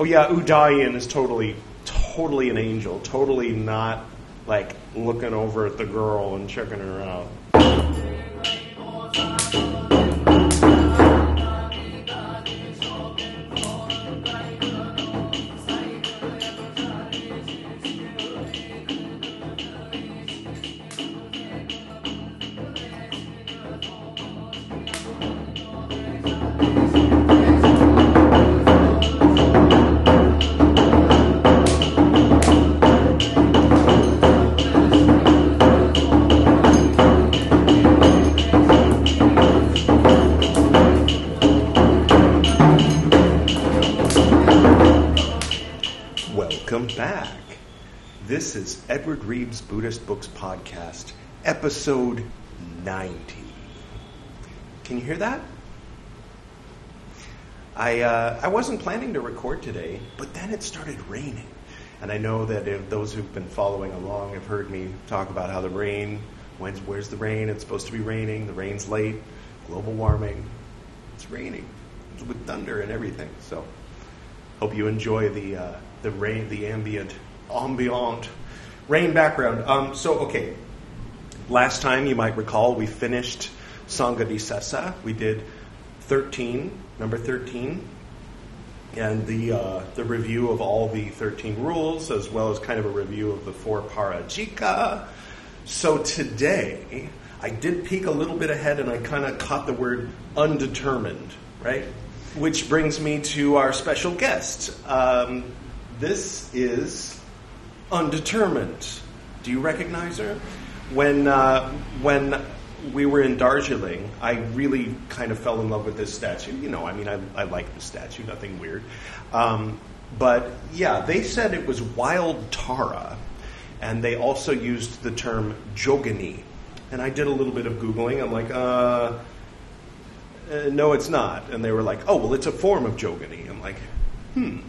Oh yeah, Udayan is totally, totally an angel. Totally not like looking over at the girl and checking her out. Back. This is Edward Reeves Buddhist Books Podcast, episode 90. Can you hear that? I, uh, I wasn't planning to record today, but then it started raining. And I know that if those who've been following along have heard me talk about how the rain, when's, where's the rain? It's supposed to be raining, the rain's late, global warming. It's raining with thunder and everything. So hope you enjoy the uh, the rain, the ambient, ambient rain background. Um, so, okay, last time you might recall we finished Sanghadisesa. We did 13, number 13, and the uh, the review of all the 13 rules, as well as kind of a review of the four parajika. So today, I did peek a little bit ahead, and I kind of caught the word undetermined, right? Which brings me to our special guest. Um, this is undetermined. Do you recognize her? When uh, when we were in Darjeeling, I really kind of fell in love with this statue. You know, I mean, I, I like the statue, nothing weird. Um, but yeah, they said it was wild Tara, and they also used the term Jogini. And I did a little bit of Googling. I'm like, uh, uh, no, it's not. And they were like, oh, well, it's a form of Jogini. I'm like, hmm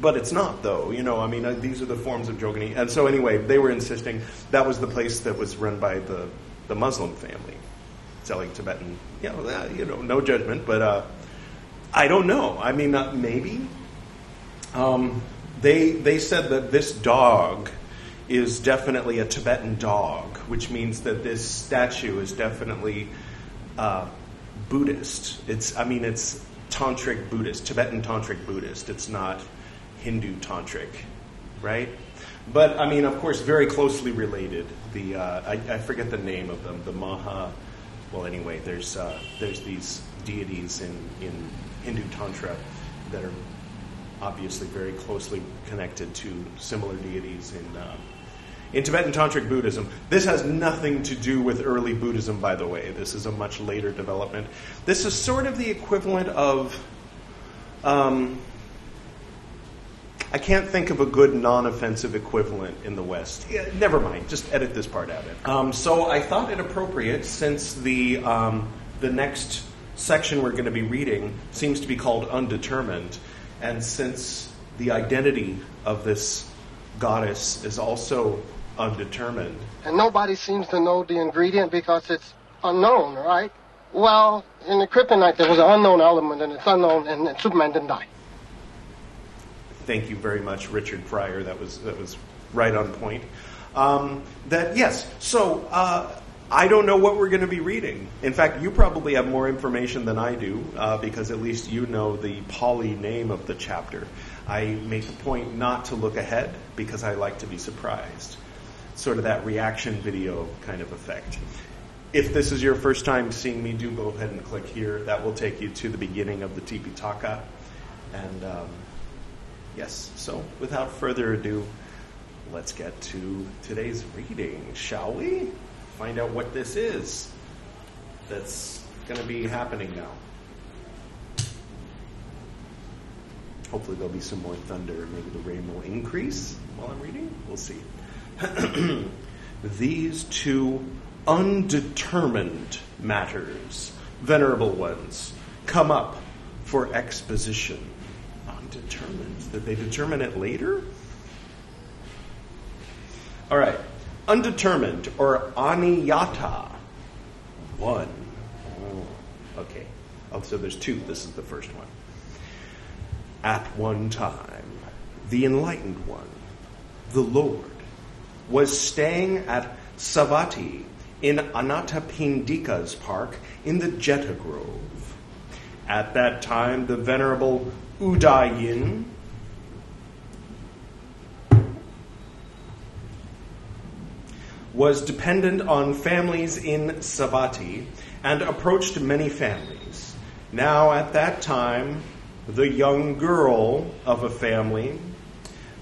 but it's not though. You know i mean uh, these are the forms of jogini. And so anyway they were insisting that was the place that was run by the, the muslim family selling tibetan. You know, uh, you know no judgment but uh, i don't know. I mean uh, maybe. Um, they they said that this dog is definitely a tibetan dog which means that this statue is definitely uh, buddhist. It's i mean it's tantric buddhist tibetan tantric buddhist. It's not Hindu tantric, right? But I mean, of course, very closely related. The uh, I, I, forget the name of them. The Maha. Well, anyway, there's uh, there's these deities in in Hindu tantra that are obviously very closely connected to similar deities in. Uh, in Tibetan Tantric Buddhism, this has nothing to do with early Buddhism, by the way. This is a much later development. This is sort of the equivalent of um, I can't think of a good non-offensive equivalent in the West. Yeah, never mind. Just edit this part out. Um, so I thought it appropriate since the um, the next section we're going to be reading seems to be called undetermined, and since the identity of this goddess is also undetermined, and nobody seems to know the ingredient because it's unknown, right? Well, in the kryptonite there was an unknown element, and it's unknown, and, and Superman didn't die thank you very much, Richard Pryor. That was that was right on point. Um, that yes. So uh, I don't know what we're going to be reading. In fact, you probably have more information than I do uh, because at least you know the Pali name of the chapter. I make a point not to look ahead because I like to be surprised. Sort of that reaction video kind of effect. If this is your first time seeing me, do go ahead and click here. That will take you to the beginning of the Tipitaka. And um, Yes, so without further ado, let's get to today's reading, shall we? Find out what this is that's going to be happening now. Hopefully, there'll be some more thunder. Maybe the rain will increase while I'm reading. We'll see. These two undetermined matters, venerable ones, come up for exposition determined? Did they determine it later? All right. Undetermined or aniyata. One. Oh, okay. Oh, so there's two. This is the first one. At one time, the Enlightened One, the Lord, was staying at Savatthi in Anathapindika's park in the Jeta Grove. At that time, the Venerable Udayin was dependent on families in Savatthi and approached many families. Now, at that time, the young girl of a family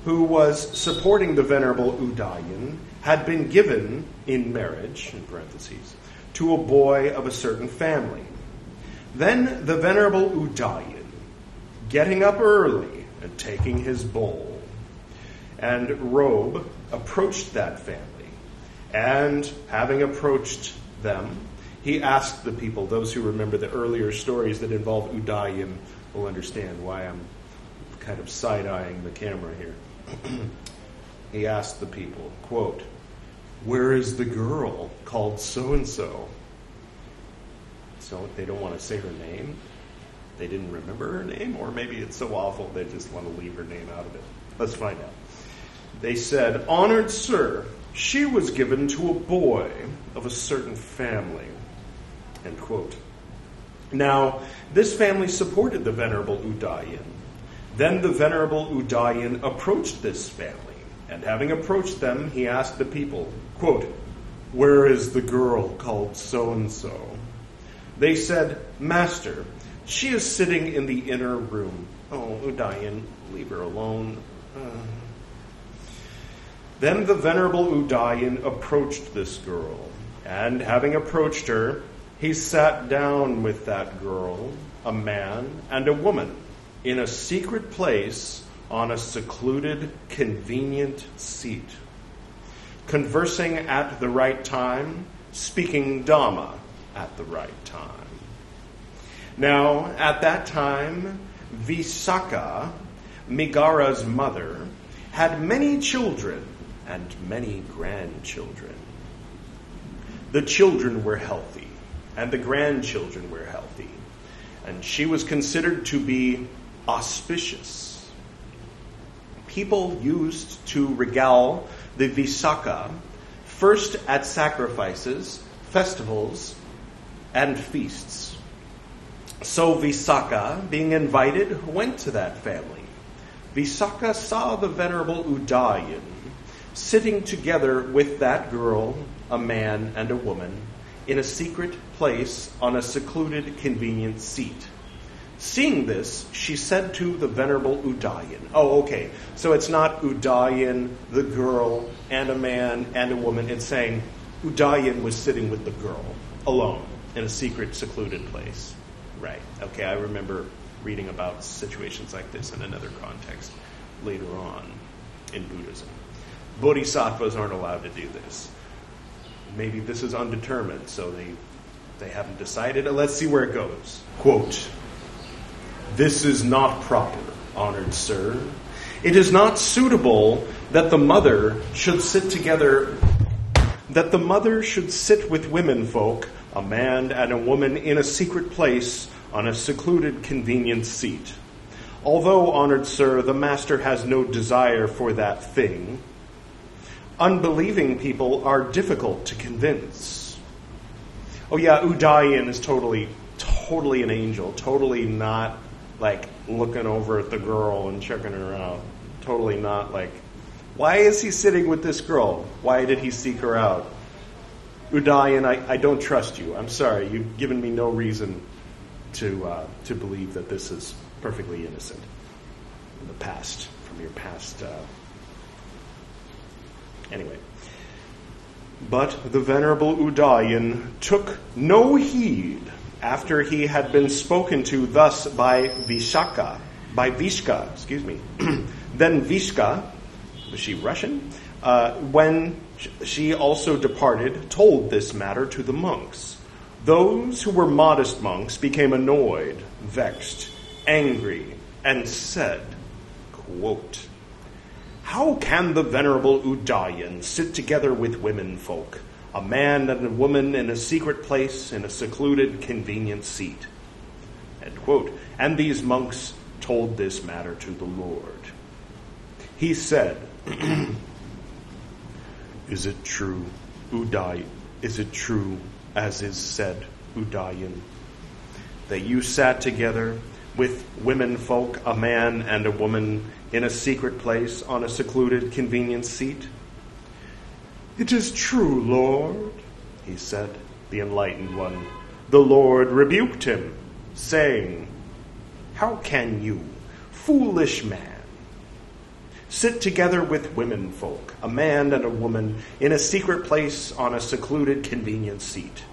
who was supporting the Venerable Udayin had been given in marriage, in parentheses, to a boy of a certain family. Then the Venerable Udayin, getting up early and taking his bowl and robe, approached that family. And having approached them, he asked the people, those who remember the earlier stories that involve Udayin will understand why I'm kind of side eyeing the camera here. he asked the people, quote, Where is the girl called so and so? So they don't want to say her name. They didn't remember her name, or maybe it's so awful they just want to leave her name out of it. Let's find out. They said, Honored sir, she was given to a boy of a certain family. End quote. Now, this family supported the Venerable Udayan. Then the Venerable Udayan approached this family, and having approached them, he asked the people, quote, Where is the girl called so and so? They said, Master, she is sitting in the inner room. Oh, Udayin, leave her alone. Uh. Then the Venerable Udayin approached this girl, and having approached her, he sat down with that girl, a man and a woman, in a secret place on a secluded, convenient seat, conversing at the right time, speaking Dhamma at the right time. Now, at that time, Visakha, Migara's mother, had many children and many grandchildren. The children were healthy and the grandchildren were healthy. And she was considered to be auspicious. People used to regale the Visakha first at sacrifices, festivals, and feasts. So Visakha, being invited, went to that family. Visakha saw the Venerable Udayan sitting together with that girl, a man and a woman, in a secret place on a secluded, convenient seat. Seeing this, she said to the venerable Udayan, Oh, okay, so it's not Udayan, the girl, and a man and a woman. It's saying Udayan was sitting with the girl, alone, in a secret, secluded place. Right, okay, I remember reading about situations like this in another context later on in Buddhism. Bodhisattvas aren't allowed to do this maybe this is undetermined, so they they haven't decided. Let's see where it goes. Quote This is not proper, honored sir. It is not suitable that the mother should sit together that the mother should sit with women folk, a man and a woman in a secret place on a secluded convenient seat. Although, honored sir, the master has no desire for that thing, unbelieving people are difficult to convince. Oh yeah, Udayan is totally, totally an angel, totally not like looking over at the girl and checking her out. Totally not like, why is he sitting with this girl? Why did he seek her out? Udayin, I, I don't trust you. I'm sorry. You've given me no reason to, uh, to believe that this is perfectly innocent in the past, from your past uh, Anyway. But the Venerable Udayan took no heed after he had been spoken to thus by Vishaka, by Vishka, excuse me. then Vishka, was she Russian? Uh, when she also departed, told this matter to the monks. Those who were modest monks became annoyed, vexed, angry, and said, quote, how can the venerable Udayin sit together with women folk, a man and a woman in a secret place in a secluded, convenient seat? And these monks told this matter to the Lord. He said, Is it true, Uday? Is it true, as is said, Udayan, that you sat together with women folk, a man and a woman, in a secret place on a secluded, convenient seat? It is true, Lord, he said, the enlightened one. The Lord rebuked him, saying, How can you, foolish man, sit together with women folk, a man and a woman, in a secret place on a secluded, convenient seat?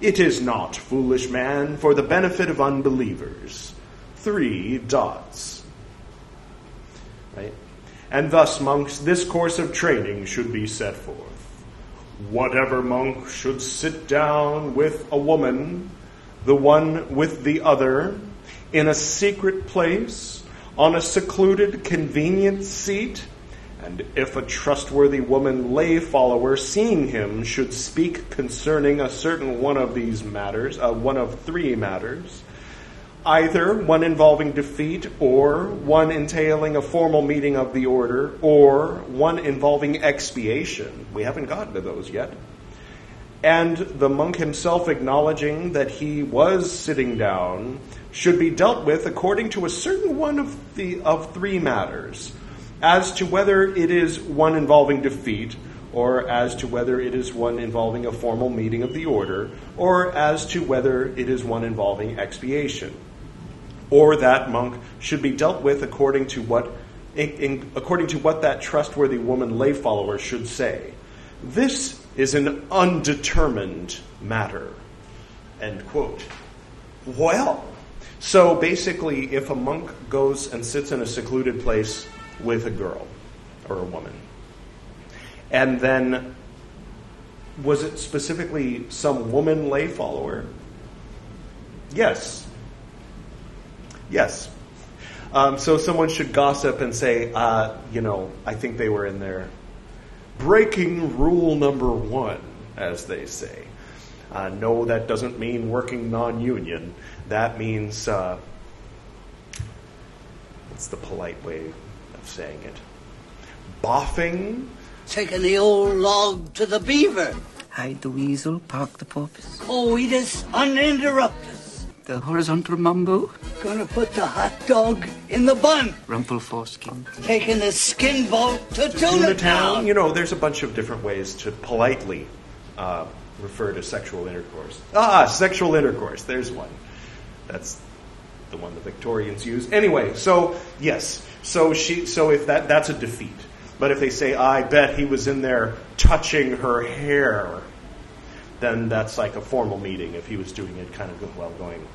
It is not, foolish man, for the benefit of unbelievers. Three dots. Right? And thus, monks, this course of training should be set forth. Whatever monk should sit down with a woman, the one with the other, in a secret place, on a secluded, convenient seat, and if a trustworthy woman lay follower seeing him should speak concerning a certain one of these matters, uh, one of three matters, either one involving defeat, or one entailing a formal meeting of the order, or one involving expiation. We haven't gotten to those yet. And the monk himself acknowledging that he was sitting down should be dealt with according to a certain one of the of three matters as to whether it is one involving defeat, or as to whether it is one involving a formal meeting of the order, or as to whether it is one involving expiation. Or that monk should be dealt with according to what, in, in, according to what that trustworthy woman lay follower should say. This is an undetermined matter. End quote. Well, so basically, if a monk goes and sits in a secluded place with a girl or a woman. And then, was it specifically some woman lay follower? Yes. Yes. Um, so someone should gossip and say, uh, you know, I think they were in there breaking rule number one, as they say. Uh, no, that doesn't mean working non union. That means, uh, what's the polite way of saying it. Boffing. Taking the old log to the beaver. Hide the weasel, park the porpoise. Coitus uninterruptus. The horizontal mumbo. Gonna put the hot dog in the bun. Rumple foreskin. Taking the skin boat to Tuna Town. You know, there's a bunch of different ways to politely uh, refer to sexual intercourse. Ah, sexual intercourse. There's one. That's the one the Victorians use. Anyway, so yes, so she, so if that that's a defeat. But if they say, I bet he was in there touching her hair, then that's like a formal meeting. If he was doing it kind of well, going,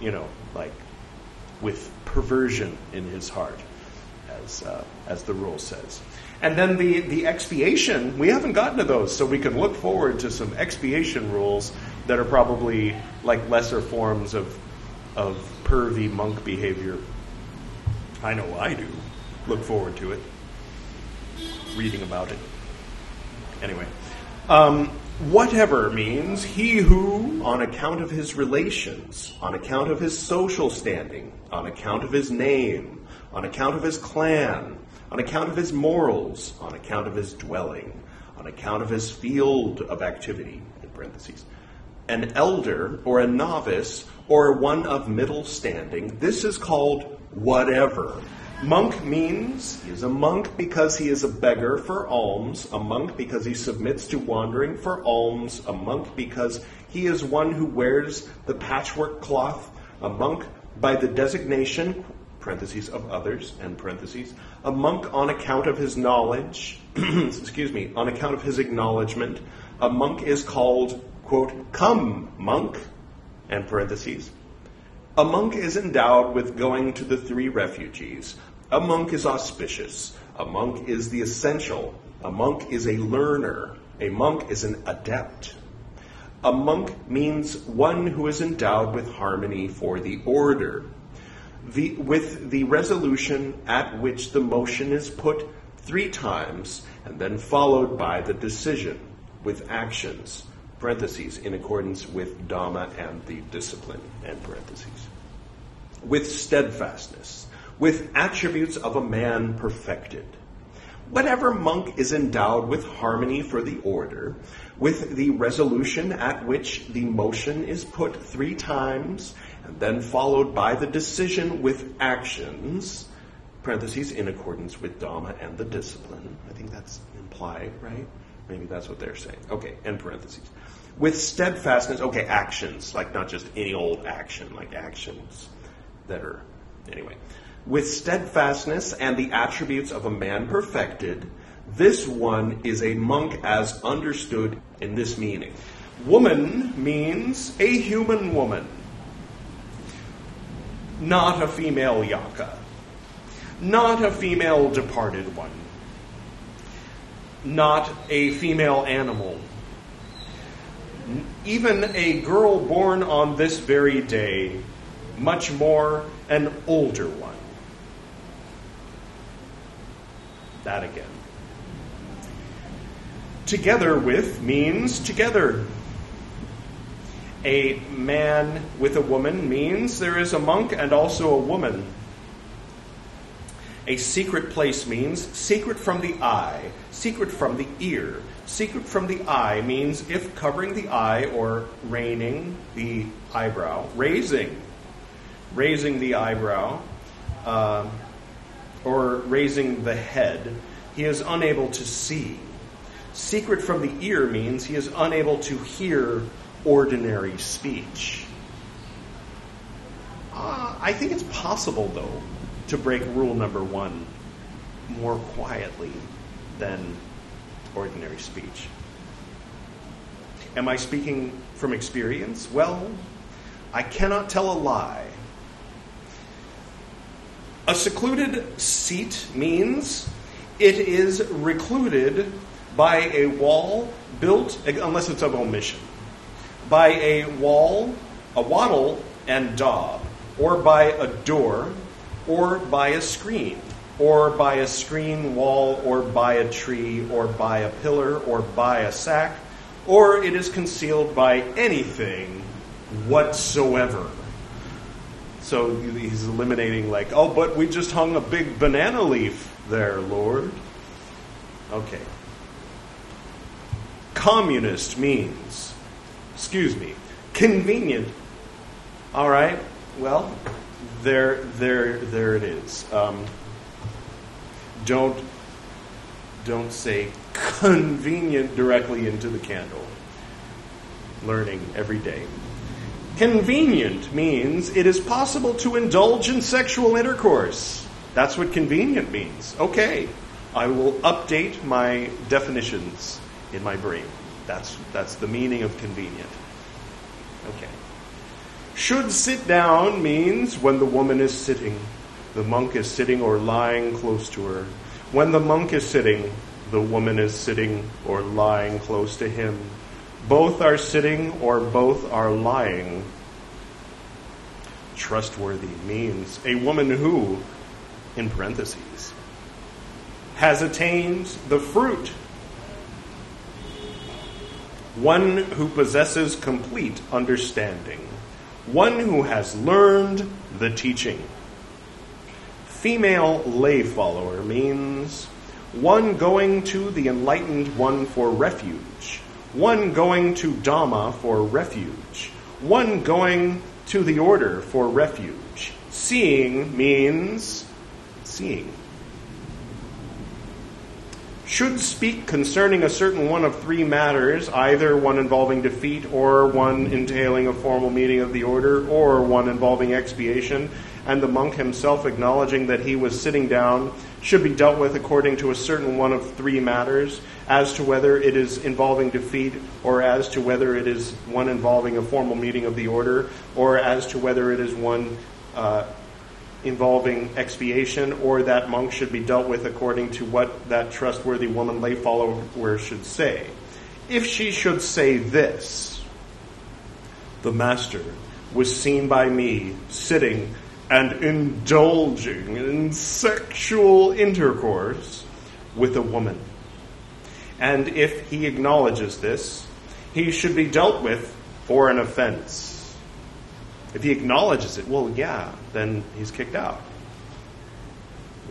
you know, like with perversion in his heart, as uh, as the rule says. And then the, the expiation, we haven't gotten to those, so we can look forward to some expiation rules that are probably like lesser forms of, of pervy monk behavior. I know I do. Look forward to it. Reading about it. Anyway. Um, whatever means he who, on account of his relations, on account of his social standing, on account of his name, on account of his clan, on account of his morals, on account of his dwelling, on account of his field of activity, in parentheses, an elder or a novice or one of middle standing, this is called whatever. Monk means he is a monk because he is a beggar for alms, a monk because he submits to wandering for alms, a monk because he is one who wears the patchwork cloth, a monk by the designation, parentheses, of others, and parentheses, a monk on account of his knowledge, excuse me, on account of his acknowledgement, a monk is called, quote, come, monk, and parentheses. A monk is endowed with going to the three refugees. A monk is auspicious. A monk is the essential. A monk is a learner. A monk is an adept. A monk means one who is endowed with harmony for the order the, with the resolution at which the motion is put three times and then followed by the decision with actions, parentheses, in accordance with Dhamma and the discipline, and parentheses. with steadfastness, with attributes of a man perfected. Whatever monk is endowed with harmony for the order, with the resolution at which the motion is put three times, and then followed by the decision with actions, parentheses, in accordance with Dhamma and the discipline. I think that's implied, right? Maybe that's what they're saying. Okay, end parentheses. With steadfastness, okay, actions, like not just any old action, like actions that are, anyway. With steadfastness and the attributes of a man perfected, this one is a monk as understood in this meaning. Woman means a human woman, not a female yakkha, not a female departed one, not a female animal, even a girl born on this very day, much more an older one. That again. Together with means together. A man with a woman means there is a monk and also a woman. A secret place means secret from the eye, secret from the ear. Secret from the eye means if covering the eye or reining the eyebrow, raising, raising the eyebrow, uh, or raising the head, he is unable to see. Secret from the ear means he is unable to hear ordinary speech. Uh, I think it's possible, though, to break rule number one more quietly than ordinary speech. Am I speaking from experience? Well, I cannot tell a lie. A secluded seat means it is recluded by a wall built, unless it's of omission, by a wall, a wattle and daub, or by a door, or by a screen, or by a screen wall, or by a tree, or by a pillar, or by a sack, or it is concealed by anything whatsoever. So he's eliminating, like, oh, but we just hung a big banana leaf there, Lord. Okay. Communist means, excuse me, convenient. All right. Well, there, there, there it is. Um, don't, don't say convenient directly into the candle. Learning every day. Convenient means it is possible to indulge in sexual intercourse. That's what convenient means. Okay, I will update my definitions in my brain. That's, that's the meaning of convenient. Okay. Should sit down means when the woman is sitting, the monk is sitting or lying close to her. When the monk is sitting, the woman is sitting or lying close to him. Both are sitting or both are lying. Trustworthy means a woman who, in parentheses, has attained the fruit one who possesses complete understanding, one who has learned the teaching. Female lay follower means one going to the enlightened one for refuge, one going to Dhamma for refuge, one going to the order for refuge. Seeing means seeing should speak concerning a certain one of three matters, either one involving defeat, or one entailing a formal meeting of the order, or one involving expiation, and the monk himself acknowledging that he was sitting down, should be dealt with according to a certain one of three matters, as to whether it is involving defeat, or as to whether it is one involving a formal meeting of the order, or as to whether it is one uh, involving expiation, or that monk should be dealt with according to what that trustworthy woman lay follower should say. If she should say this, the master was seen by me sitting and indulging in sexual intercourse with a woman. And if he acknowledges this, he should be dealt with for an offense. If he acknowledges it, well, yeah, then he's kicked out.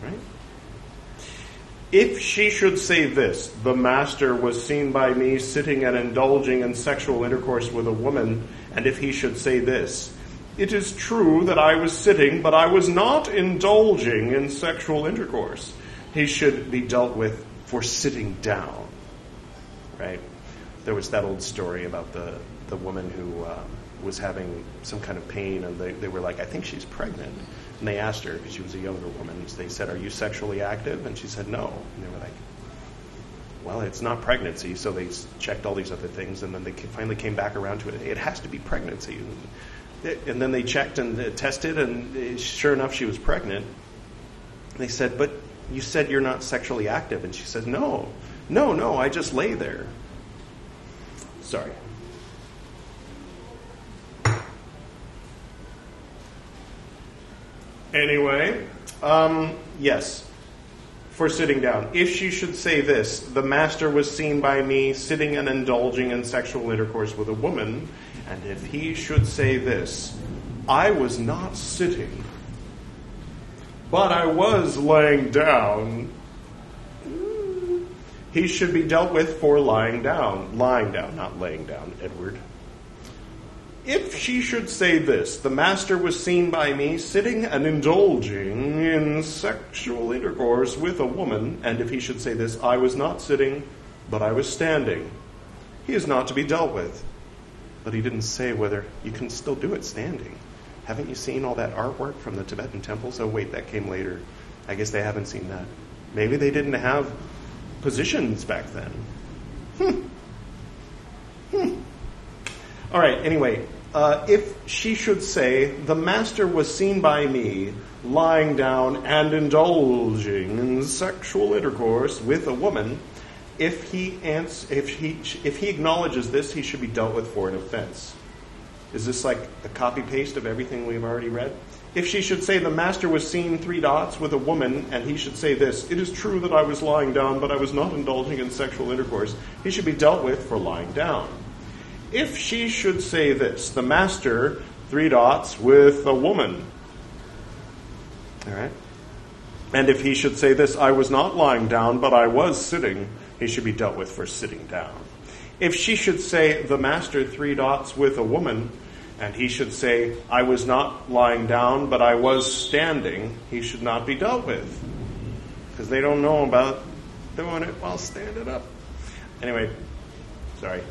Right? If she should say this, the master was seen by me sitting and indulging in sexual intercourse with a woman, and if he should say this, it is true that I was sitting, but I was not indulging in sexual intercourse, he should be dealt with for sitting down. Right? There was that old story about the, the woman who uh, was having some kind of pain, and they, they were like, I think she's pregnant. And they asked her, because she was a younger woman, they said, Are you sexually active? And she said, No. And they were like, Well, it's not pregnancy. So they checked all these other things, and then they finally came back around to it. It has to be pregnancy. And then they checked and uh, tested, and uh, sure enough, she was pregnant. They said, But you said you're not sexually active. And she said, No, no, no, I just lay there. Sorry. Anyway, um, yes, for sitting down. If she should say this, the master was seen by me sitting and indulging in sexual intercourse with a woman, and if he should say this, I was not sitting, but I was laying down, he should be dealt with for lying down. Lying down, not laying down, Edward. If she should say this, the master was seen by me sitting and indulging in sexual intercourse with a woman, and if he should say this, I was not sitting, but I was standing, he is not to be dealt with. But he didn't say whether you can still do it standing. Haven't you seen all that artwork from the Tibetan temples? Oh, wait, that came later. I guess they haven't seen that. Maybe they didn't have positions back then. Hmm. Hmm. All right, anyway, uh, if she should say, The master was seen by me lying down and indulging in sexual intercourse with a woman, if he, ans- if, he, if he acknowledges this, he should be dealt with for an offense. Is this like a copy paste of everything we've already read? If she should say, The master was seen three dots with a woman, and he should say this, It is true that I was lying down, but I was not indulging in sexual intercourse, he should be dealt with for lying down if she should say this, the master, three dots, with a woman. All right? And if he should say this, I was not lying down, but I was sitting, he should be dealt with for sitting down. If she should say, the master, three dots, with a woman, and he should say, I was not lying down, but I was standing, he should not be dealt with. Because they don't know about doing it while standing up. Anyway, sorry.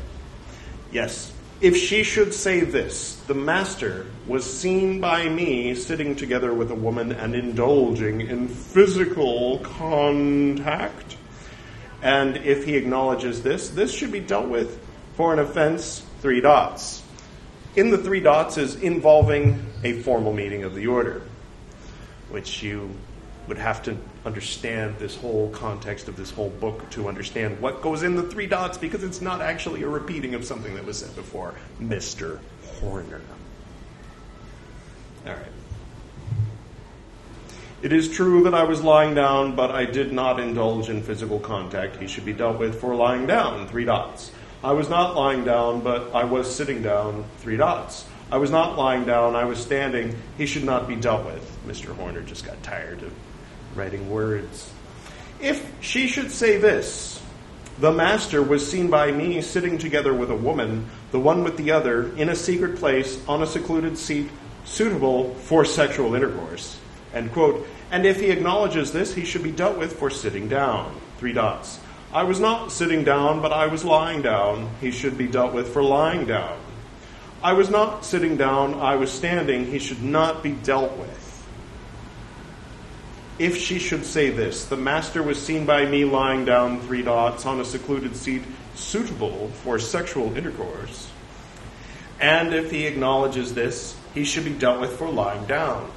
Yes. If she should say this, the master was seen by me sitting together with a woman and indulging in physical contact, and if he acknowledges this, this should be dealt with for an offense, three dots. In the three dots is involving a formal meeting of the order, which you would have to understand this whole context of this whole book to understand what goes in the three dots because it's not actually a repeating of something that was said before. Mr. Horner. All right. It is true that I was lying down, but I did not indulge in physical contact. He should be dealt with for lying down. Three dots. I was not lying down, but I was sitting down. Three dots. I was not lying down, I was standing. He should not be dealt with. Mr. Horner just got tired of writing words. If she should say this, the master was seen by me sitting together with a woman, the one with the other, in a secret place, on a secluded seat, suitable for sexual intercourse. End quote. And if he acknowledges this, he should be dealt with for sitting down. Three dots. I was not sitting down, but I was lying down. He should be dealt with for lying down. I was not sitting down, I was standing. He should not be dealt with if she should say this, the master was seen by me lying down three dots on a secluded seat suitable for sexual intercourse. And if he acknowledges this, he should be dealt with for lying down.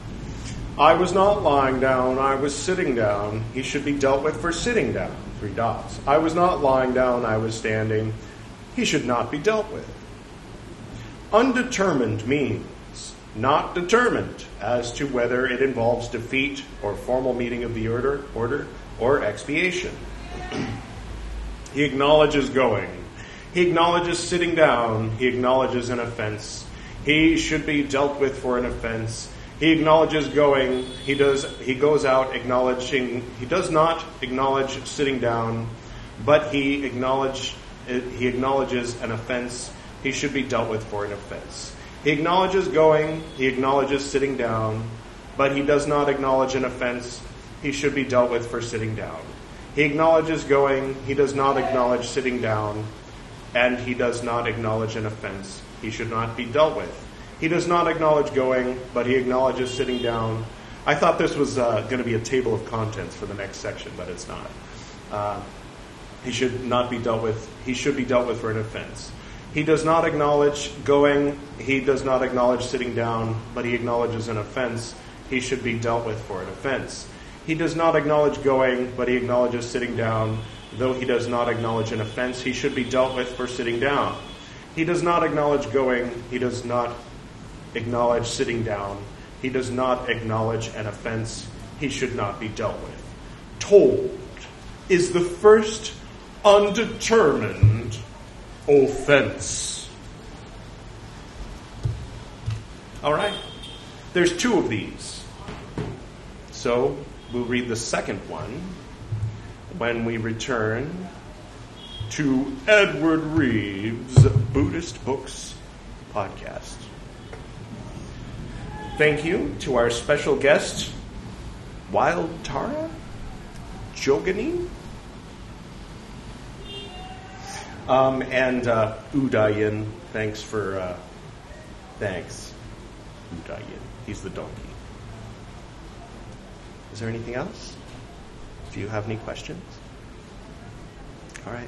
I was not lying down, I was sitting down. He should be dealt with for sitting down. Three dots. I was not lying down, I was standing. He should not be dealt with. Undetermined means not determined as to whether it involves defeat or formal meeting of the order, order or expiation. he acknowledges going. He acknowledges sitting down. He acknowledges an offense. he should be dealt with for an offense. He acknowledges going. He does. He goes out acknowledging. He does not acknowledge sitting down, but he acknowledge. He acknowledges an offense. He should be dealt with for an offense. He acknowledges going. He acknowledges sitting down, but he does not acknowledge an offense. He should be dealt with for sitting down. He acknowledges going. He does not acknowledge sitting down, and he does not acknowledge an offense. He should not be dealt with. He does not acknowledge going, but he acknowledges sitting down. I thought this was uh, going to be a table of contents for the next section, but it's not. Uh, he should not be dealt with. He should be dealt with for an offense. He does not acknowledge going. He does not acknowledge sitting down, but he acknowledges an offense. He should be dealt with for an offense. He does not acknowledge going, but he acknowledges sitting down. Though he does not acknowledge an offense, he should be dealt with for sitting down. He does not acknowledge going. He does not acknowledge sitting down. He does not acknowledge an offense he should not be dealt with. Told is the first undetermined offense. All right? There's two of these. So we'll read the second one when we return to Edward Reeves' Buddhist Books podcast. Thank you to our special guest, Wild Tara Jogani. Um, and uh, Udayan, thanks for uh, thanks, Udayan. He's the donkey. Is there anything else? Do you have any questions? All right.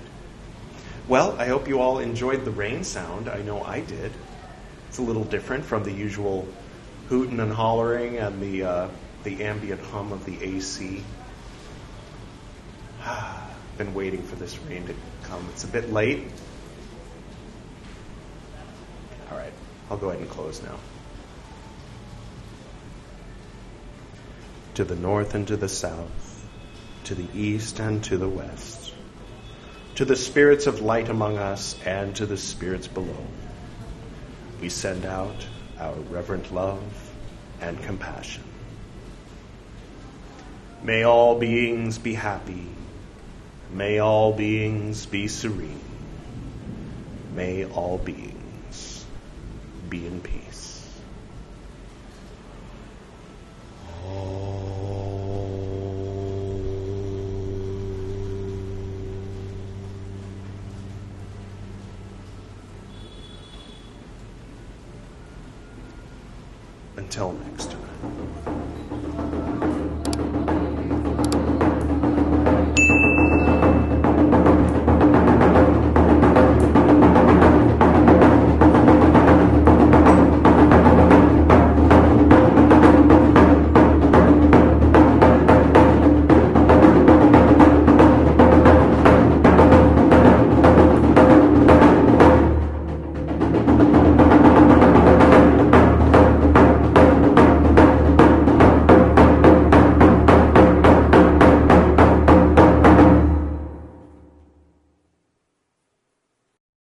Well, I hope you all enjoyed the rain sound. I know I did. It's a little different from the usual hooting and hollering and the uh, the ambient hum of the AC. Been waiting for this rain to come. It's a bit late. All right, I'll go ahead and close now. To the north and to the south, to the east and to the west, to the spirits of light among us and to the spirits below, we send out our reverent love and compassion. May all beings be happy. May all beings be serene. May all beings be in peace. Until next time.